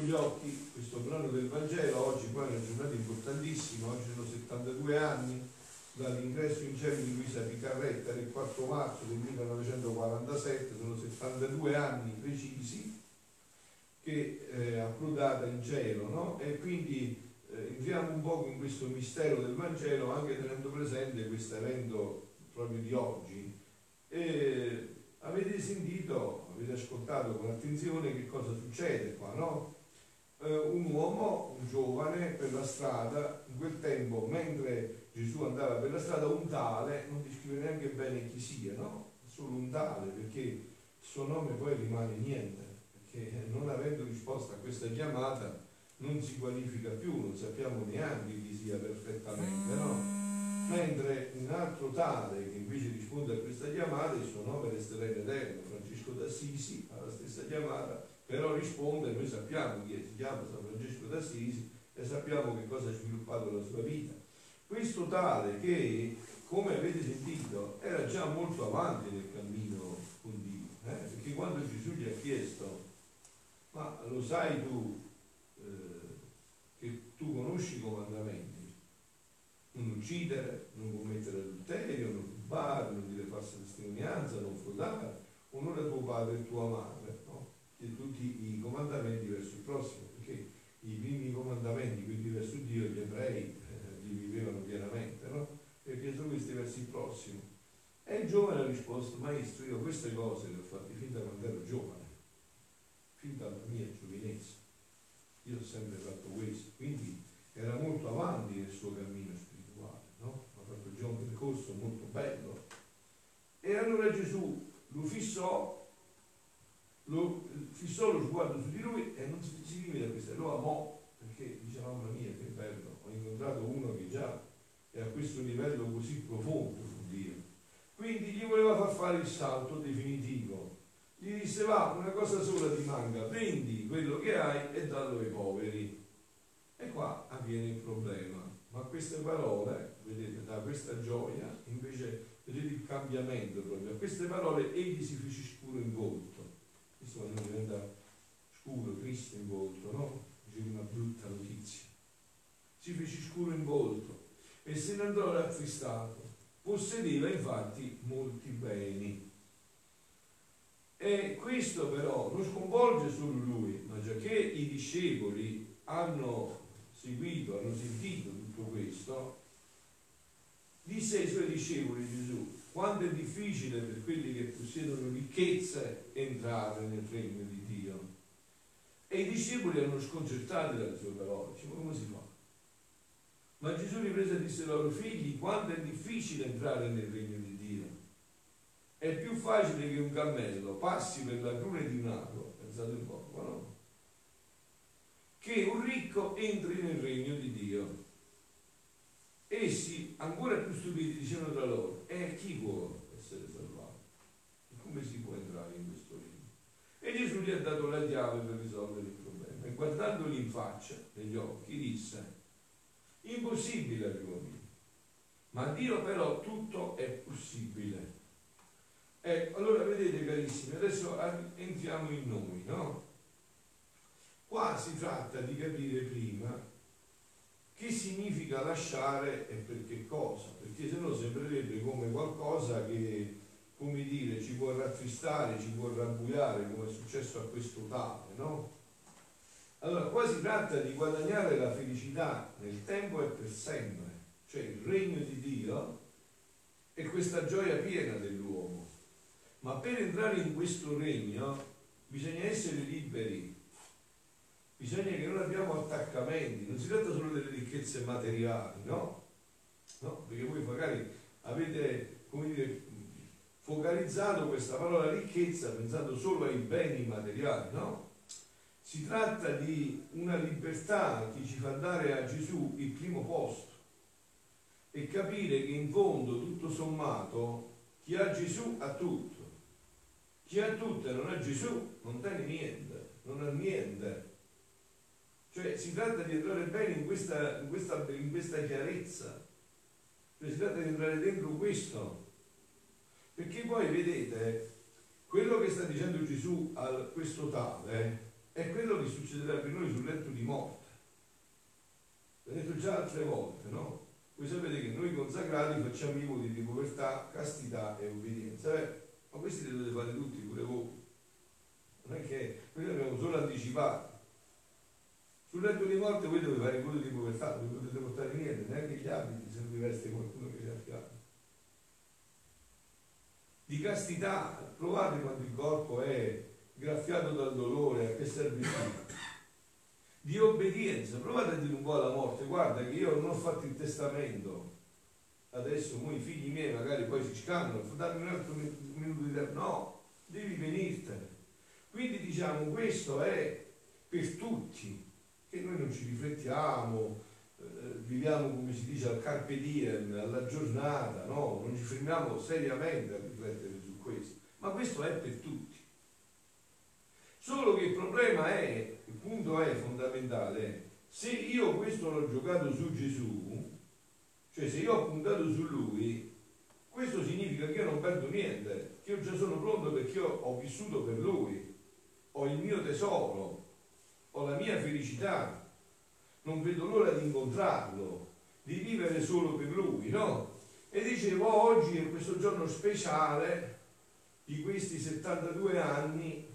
gli occhi questo brano del Vangelo, oggi poi è una giornata importantissima, oggi sono 72 anni dall'ingresso in cielo di Luisa Picarretta il 4 marzo del 1947, sono 72 anni precisi che è eh, approdata in cielo, no? E quindi eh, entriamo un po' in questo mistero del Vangelo anche tenendo presente questo evento proprio di oggi. E avete sentito, avete ascoltato con attenzione che cosa succede qua, no? Eh, un uomo, un giovane, per la strada, in quel tempo, mentre Gesù andava per la strada, un tale, non descrive neanche bene chi sia, no? Solo un tale, perché il suo nome poi rimane niente, perché non avendo risposto a questa chiamata non si qualifica più, non sappiamo neanche chi sia perfettamente, no? Mentre un altro tale che invece risponde a questa chiamata, il suo nome resterà in eterno, Francesco d'Assisi, alla stessa chiamata, però risponde, noi sappiamo chi è, si chiama San Francesco d'Assisi e sappiamo che cosa ha sviluppato la sua vita. Questo tale che, come avete sentito, era già molto avanti nel cammino con Dio, eh? perché quando Gesù gli ha chiesto, ma lo sai tu eh, che tu conosci i comandamenti? Non uccidere, non commettere adulterio, non rubare, non dire falsa testimonianza, non frodare, onora tuo padre e tua madre, E tutti i comandamenti verso il prossimo, perché i primi comandamenti, quindi verso Dio, gli ebrei li vivevano pienamente, no? Perché sono questi versi il prossimo. E il giovane ha risposto, maestro, io queste cose le ho fatte fin da quando ero giovane, fin dalla mia giovinezza. Io ho sempre fatto questo, quindi era molto avanti nel suo cammino spirituale, no? Ha fatto già un percorso molto bello. E allora Gesù lo fissò, fissò lo sguardo su di lui e non si, limita a questo, lo amò, perché dice mamma mia che bello, ho incontrato uno che già è a questo livello così profondo con Dio. Quindi gli voleva far fare il salto definitivo. Gli disse va, una cosa sola ti manca, vendi quello che hai e dallo ai poveri. E qua avviene il problema. Ma queste parole, vedete, da questa gioia, invece vedete il cambiamento proprio. A queste parole egli si fece scuro in volto. Questo quando diventa scuro, triste in volto, no? Dice una brutta notizia si fece scuro in volto e se ne andò rattristato. Possedeva infatti molti beni. E questo però non sconvolge solo lui, ma già che i discepoli hanno seguito, hanno sentito tutto questo, disse ai suoi discepoli Gesù, quanto è difficile per quelli che possiedono ricchezze entrare nel regno di Dio. I discepoli erano sconcertati dalle sue parole, ma come si fa? Ma Gesù riprese e disse ai loro figli quanto è difficile entrare nel regno di Dio. È più facile che un cammello passi per la cruna di un ago, pensate un po', no? Che un ricco entri nel regno di Dio. Essi, ancora più stupiti, dicevano tra loro, e chi può essere salvato? E come si può entrare in questo regno? E Gesù gli ha dato la chiave per risolvere il problema. E guardandoli in faccia, negli occhi, disse, Impossibile, amico mio. Ma a Dio però tutto è possibile. Ecco, allora vedete carissimi, adesso entriamo in noi, no? Qua si tratta di capire prima che significa lasciare e per che cosa, perché se no sembrerebbe come qualcosa che, come dire, ci può rattristare, ci può rabbuiare, come è successo a questo tale, no? Allora, qua si tratta di guadagnare la felicità nel tempo e per sempre, cioè il regno di Dio e questa gioia piena dell'uomo. Ma per entrare in questo regno bisogna essere liberi, bisogna che non abbiamo attaccamenti, non si tratta solo delle ricchezze materiali, no? no? Perché voi magari avete, come dire, focalizzato questa parola ricchezza pensando solo ai beni materiali, no? Si tratta di una libertà che ci fa dare a Gesù il primo posto e capire che in fondo, tutto sommato, chi ha Gesù ha tutto. Chi ha tutto e non ha Gesù non tiene niente, non ha niente. Cioè si tratta di entrare bene in questa, in questa, in questa chiarezza, cioè, si tratta di entrare dentro questo. Perché poi vedete, quello che sta dicendo Gesù a questo tale è è quello che succederà per noi sul letto di morte. L'ho detto già altre volte, no? Voi sapete che noi consacrati facciamo i voti di povertà, castità e obbedienza. Eh? Ma questi li dovete fare tutti, pure voi. Non è che noi li abbiamo solo anticipati. Sul letto di morte voi dovete fare i voti di povertà, non potete portare niente, neanche gli abiti se non vi veste qualcuno che sia a fianco. Di castità, provate quando il corpo è graffiato dal dolore, a che serve di obbedienza. Provate a dire un po' alla morte, guarda che io non ho fatto il testamento, adesso i figli miei magari poi si scannano, dammi un altro minuto di tempo. No, devi venirtene. Quindi diciamo, questo è per tutti, che noi non ci riflettiamo, viviamo come si dice al carpe diem, alla giornata, no? Non ci fermiamo seriamente a riflettere su questo, ma questo è per tutti. Solo che il problema è il punto è fondamentale, se io questo l'ho giocato su Gesù, cioè se io ho puntato su Lui, questo significa che io non perdo niente, che io già sono pronto perché io ho vissuto per Lui, ho il mio tesoro, ho la mia felicità, non vedo l'ora di incontrarlo, di vivere solo per Lui, no? E dicevo, oggi è questo giorno speciale di questi 72 anni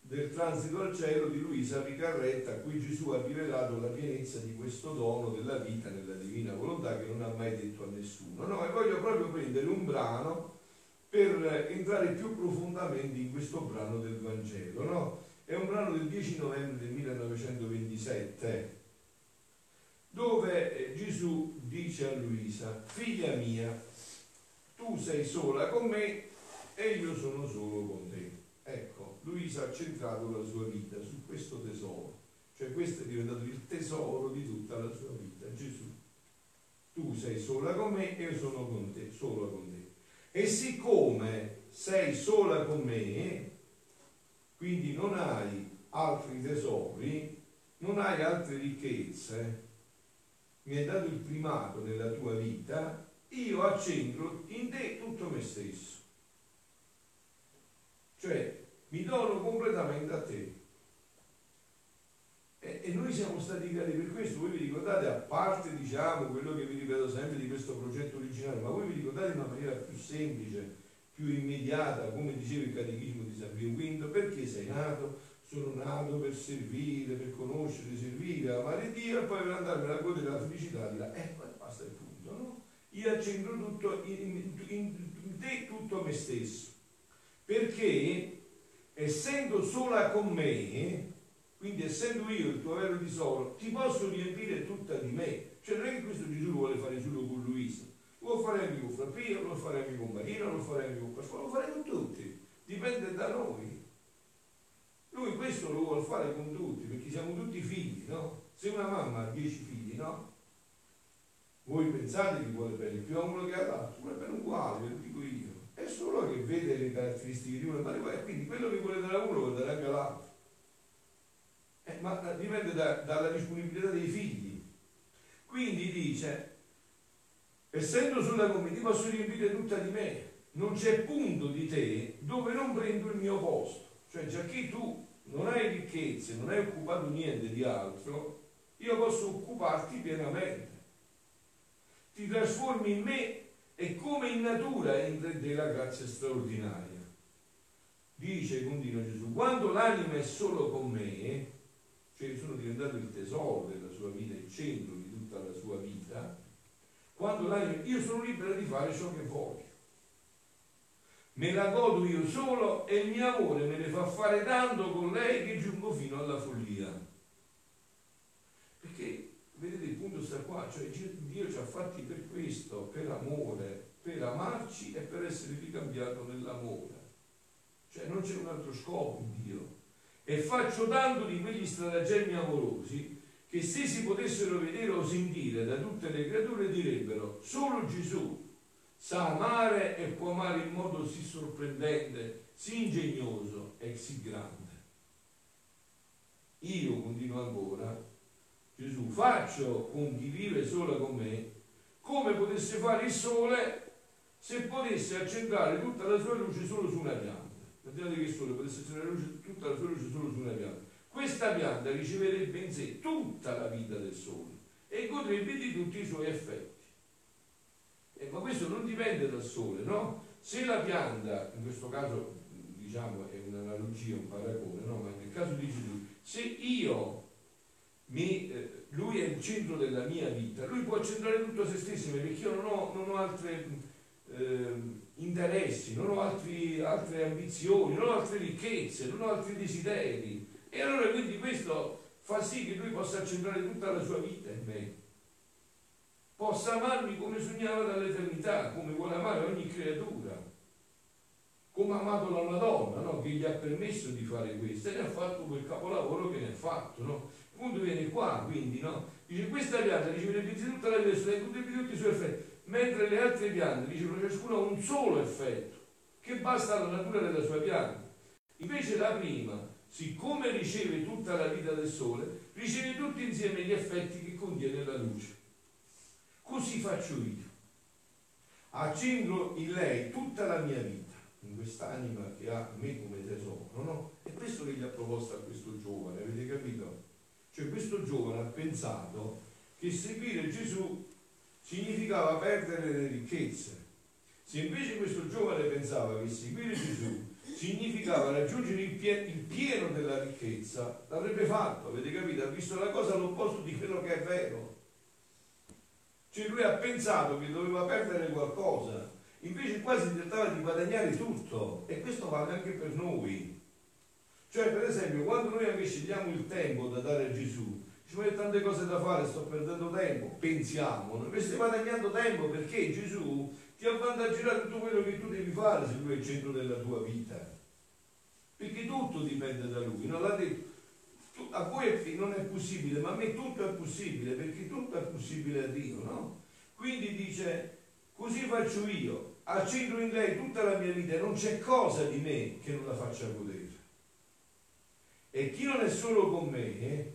del transito al cielo di Luisa Picarretta, a cui Gesù ha rivelato la pienezza di questo dono della vita nella divina volontà che non ha mai detto a nessuno. No, e voglio proprio prendere un brano per entrare più profondamente in questo brano del Vangelo. No? È un brano del 10 novembre del 1927 dove eh, Gesù dice a Luisa, figlia mia, tu sei sola con me e io sono solo con te. Ecco, Luisa ha centrato la sua vita su questo tesoro, cioè questo è diventato il tesoro di tutta la sua vita, Gesù. Tu sei sola con me e io sono con te, sola con te. E siccome sei sola con me, quindi non hai altri tesori, non hai altre ricchezze, mi hai dato il primato nella tua vita, io accentro in te tutto me stesso. Cioè, mi dono completamente a te. E, e, noi siamo stati creati per questo, voi vi ricordate, a parte diciamo quello che vi ripeto sempre di questo progetto originale, ma voi vi ricordate in una maniera più semplice, più immediata, come diceva il catechismo di San Pio V, perché sei nato? Sono nato per servire, per conoscere, servire, amare Dio e poi per andarmene a godere la felicità di là. Ecco, basta il punto, no? Io accendo tutto in, in, in, te tutto me stesso perché essendo sola con me, quindi essendo io il tuo vero tesoro, ti posso riempire tutta di me. Cioè non è che questo Gesù vuole fare solo con Luisa, lo faremo con Frappino, lo faremo con Marina, lo faremo con Pasquale, lo faremo tutti, dipende da noi. Lui questo lo vuole fare con tutti, perché siamo tutti figli, no? Se una mamma ha dieci figli, no? Voi pensate che vuole bene più a uno che all'altro, vuole bene uguale, ve lo dico io è solo che vede le caratteristiche di uno e quindi quello che vuole dare a uno lo dare anche all'altro. Eh, ma dipende da, dalla disponibilità dei figli. Quindi dice, essendo sulla come ti posso riempire tutta di me, non c'è punto di te dove non prendo il mio posto. Cioè, già che tu non hai ricchezze, non hai occupato niente di altro, io posso occuparti pienamente. Ti trasformi in me e come in natura entra in te la grazia straordinaria. Dice, continua Gesù, quando l'anima è solo con me, cioè sono diventato il tesoro della sua vita, il centro di tutta la sua vita, quando l'anima, io sono libero di fare ciò che voglio. Me la godo io solo e il mio amore me ne fa fare tanto con lei che giungo fino alla follia. Perché vedete il punto sta qua, cioè Dio ci ha fatti per questo, per amore, per amarci e per essere ricambiato nell'amore. Cioè non c'è un altro scopo in Dio. E faccio tanto di quegli stratagemmi amorosi che se si potessero vedere o sentire da tutte le creature direbbero solo Gesù sa amare e può amare in modo sì sorprendente, sì ingegnoso e sì grande. Io continuo ancora, Gesù, faccio con chi vive sola con me come potesse fare il sole se potesse accentrare tutta la sua luce solo su una pianta. Immaginate che il sole potesse accendere tutta la sua luce solo su una pianta. questa pianta riceverebbe in sé tutta la vita del sole e godrebbe di tutti i suoi effetti. Eh, ma questo non dipende dal sole, no? Se la pianta, in questo caso diciamo è un'analogia, un paragone, no? Ma nel caso di Gesù, se io mi, eh, lui è il centro della mia vita, lui può centrare tutto se stesso perché io non ho, non ho altri eh, interessi, non ho altri, altre ambizioni, non ho altre ricchezze, non ho altri desideri. E allora quindi questo fa sì che lui possa centrare tutta la sua vita in me, possa amarmi come sognava dall'eternità, come vuole amare ogni creatura, come ha amato la Madonna, no? che gli ha permesso di fare questo e ne ha fatto quel capolavoro che ne ha fatto. No? Il punto viene qua, quindi, no? dice questa pianta riceverebbe tutta la vita e tutti i suoi effetti, mentre le altre piante ricevono ciascuna un solo effetto, che basta alla natura della sua pianta. Invece la prima siccome riceve tutta la vita del sole, riceve tutti insieme gli effetti che contiene la luce. Così faccio io. Accendo in lei tutta la mia vita, in quest'anima che ha me come tesoro, no? È questo che gli ha proposto a questo giovane, avete capito? Cioè questo giovane ha pensato che seguire Gesù significava perdere le ricchezze. Se invece questo giovane pensava che seguire Gesù significava raggiungere il, pie- il pieno della ricchezza, l'avrebbe fatto, avete capito? Ha visto la cosa all'opposto di quello che è vero. Cioè lui ha pensato che doveva perdere qualcosa, invece qua si trattava di guadagnare tutto e questo vale anche per noi. Cioè per esempio quando noi invece diamo il tempo da dare a Gesù, ci vuole tante cose da fare, sto perdendo tempo, pensiamo, noi stai guadagnando tempo perché Gesù ti avvantaggerà tutto quello che tu devi fare se lui è il centro della tua vita. Perché tutto dipende da lui. Non l'ha detto. A voi non è possibile, ma a me tutto è possibile, perché possibile Dio, no? Quindi dice, così faccio io, accendo in lei tutta la mia vita non c'è cosa di me che non la faccia godere. E chi non è solo con me, eh,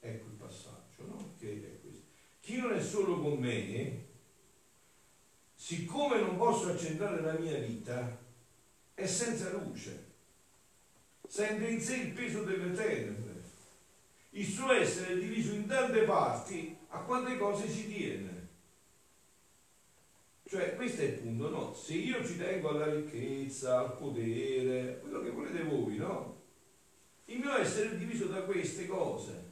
ecco il passaggio, no? Che è questo. Chi non è solo con me, eh, siccome non posso accentrare la mia vita, è senza luce, sente in sé il peso delle tenebre. Il suo essere è diviso in tante parti, a quante cose ci tiene. Cioè, questo è il punto, no? Se io ci tengo alla ricchezza, al potere, quello che volete voi, no? Il mio essere è diviso da queste cose.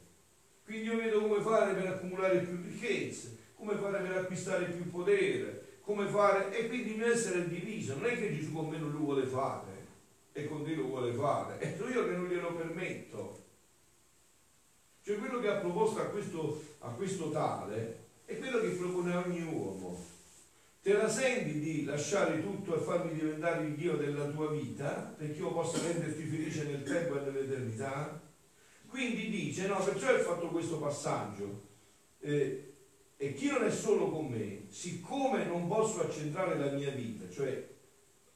Quindi io vedo come fare per accumulare più ricchezze, come fare per acquistare più potere, come fare, e quindi il mio essere è diviso, non è che Gesù con me non lo vuole fare e con te lo vuole fare, è io che non glielo permetto. Cioè quello che ha proposto a questo, a questo tale è quello che propone a ogni uomo. Te la senti di lasciare tutto e farmi diventare il Dio della tua vita, perché io possa renderti felice nel tempo e nell'eternità? Quindi dice, no, perciò hai fatto questo passaggio. Eh, e chi non è solo con me, siccome non posso accentrare la mia vita, cioè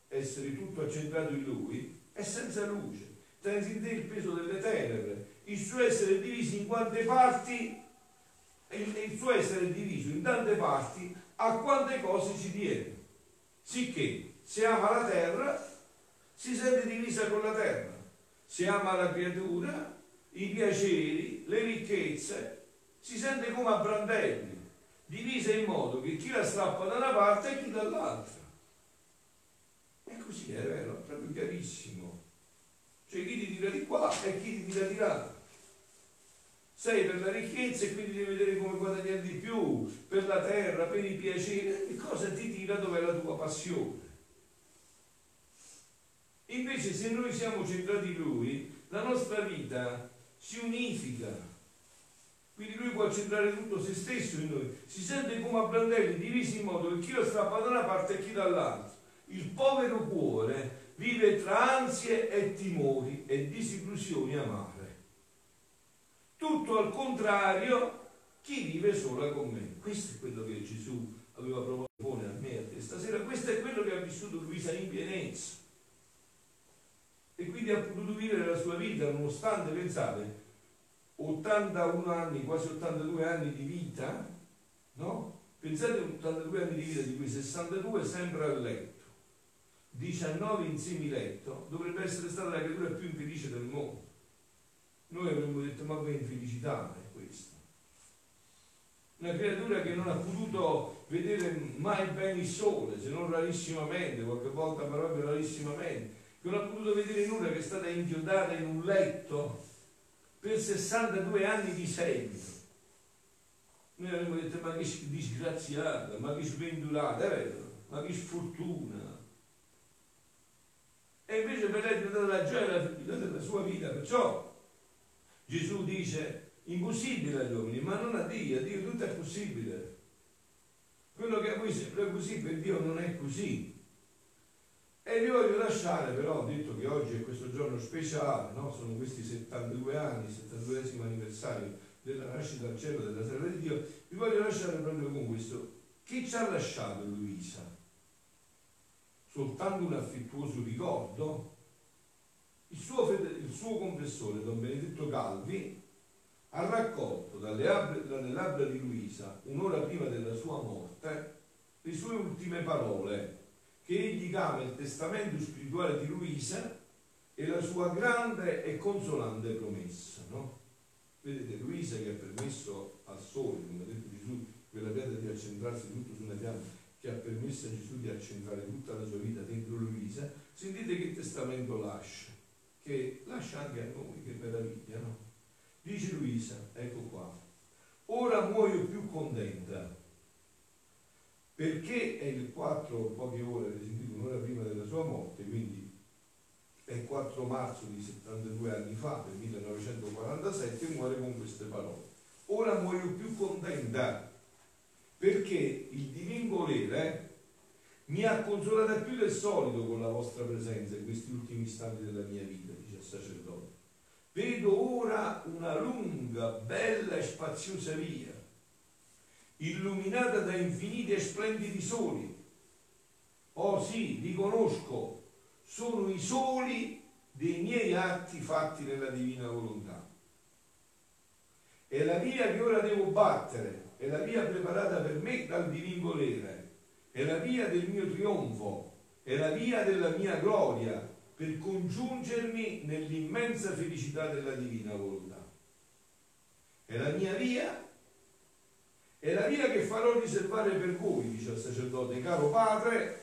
essere tutto accentrato in lui, è senza luce. Tensi in te il peso delle tenebre. Il suo essere diviso in quante parti, il suo essere diviso in tante parti, a quante cose ci tiene. Sicché se ama la terra, si sente divisa con la terra. Se ama la creatura, i piaceri, le ricchezze, si sente come a brandelli divisa in modo che chi la strappa da una parte e chi dall'altra. E così è vero, proprio chiarissimo. Cioè chi ti tira di qua e chi ti tira di là. Sei per la ricchezza e quindi devi vedere come guadagnare di più, per la terra, per i piaceri, e cosa ti tira dove è la tua passione. Invece se noi siamo centrati in Lui, la nostra vita si unifica quindi lui può centrare tutto se stesso in noi. Si sente come a brandelli divisi in modo che chi lo strappa da una parte e chi dall'altra. Il povero cuore vive tra ansie e timori e disillusioni amare. Tutto al contrario, chi vive sola con me. Questo è quello che Gesù aveva proposto a me a te stasera. Questo è quello che ha vissuto Luisa in pienezza. E quindi ha potuto vivere la sua vita nonostante, pensate, 81 anni, quasi 82 anni di vita, no? Pensate 82 anni di vita, di cui 62 sempre a letto, 19 in semiletto, dovrebbe essere stata la creatura più infelice del mondo. noi avremmo detto ma che infelicità è questa? Una creatura che non ha potuto vedere mai bene il sole, se non rarissimamente, qualche volta proprio rarissimamente, che non ha potuto vedere nulla, che è stata inchiodata in un letto per 62 anni di seguito. Noi avremmo detto ma che disgraziata, ma che spendulata, è vero, ma che sfortuna. E invece per lei è la gioia della della sua vita, perciò Gesù dice impossibile agli uomini, ma non a Dio, a Dio tutto è possibile. Quello che a voi sembra così, per Dio non è così. E vi voglio lasciare, però detto che oggi è questo giorno speciale, no? sono questi 72 anni, 72 anniversario della nascita al cielo della terra di Dio, vi voglio lasciare proprio con questo. Chi ci ha lasciato Luisa? Soltanto un affettuoso ricordo? Il suo, il suo confessore, Don Benedetto Calvi, ha raccolto dalle labbra, dalle labbra di Luisa, un'ora prima della sua morte, le sue ultime parole, che egli chiama il testamento spirituale di Luisa e la sua grande e consolante promessa. No? Vedete, Luisa che ha permesso al sole, come ha detto Gesù, quella pietra di accentrarsi tutto su una pianta, che ha permesso a Gesù di accentrare tutta la sua vita dentro Luisa, sentite che testamento lascia che lascia anche a noi, che meraviglia, no? Dice Luisa, ecco qua, ora muoio più contenta, perché è il 4, poche ore, avete sentito, un'ora prima della sua morte, quindi è il 4 marzo di 72 anni fa, del 1947, muore con queste parole. Ora muoio più contenta, perché il divin volere mi ha consolata più del solito con la vostra presenza in questi ultimi istanti della mia vita sacerdote. Vedo ora una lunga, bella e spaziosa via, illuminata da infiniti e splendidi soli. Oh sì, li conosco, sono i soli dei miei atti fatti nella divina volontà. È la via che ora devo battere, è la via preparata per me dal divin volere, è la via del mio trionfo, è la via della mia gloria, per congiungermi nell'immensa felicità della divina volontà. È la mia via, è la via che farò riservare per voi, dice il sacerdote, caro padre,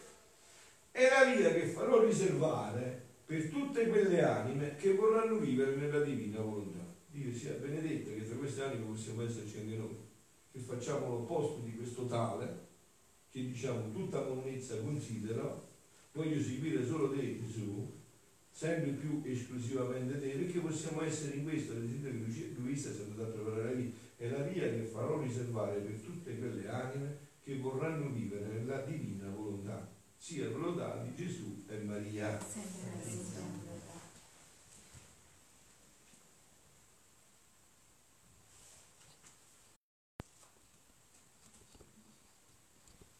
è la via che farò riservare per tutte quelle anime che vorranno vivere nella divina volontà. Dio sia benedetto che tra queste anime possiamo esserci anche noi, che facciamo l'opposto di questo tale, che diciamo tutta monnezza considero, voglio seguire solo te Gesù, sempre più esclusivamente te, perché possiamo essere in questo, ad esempio Luisa si è andata a preparare la via, è la via che farò riservare per tutte quelle anime che vorranno vivere nella divina volontà, sia volontà di Gesù e Maria. Sempre.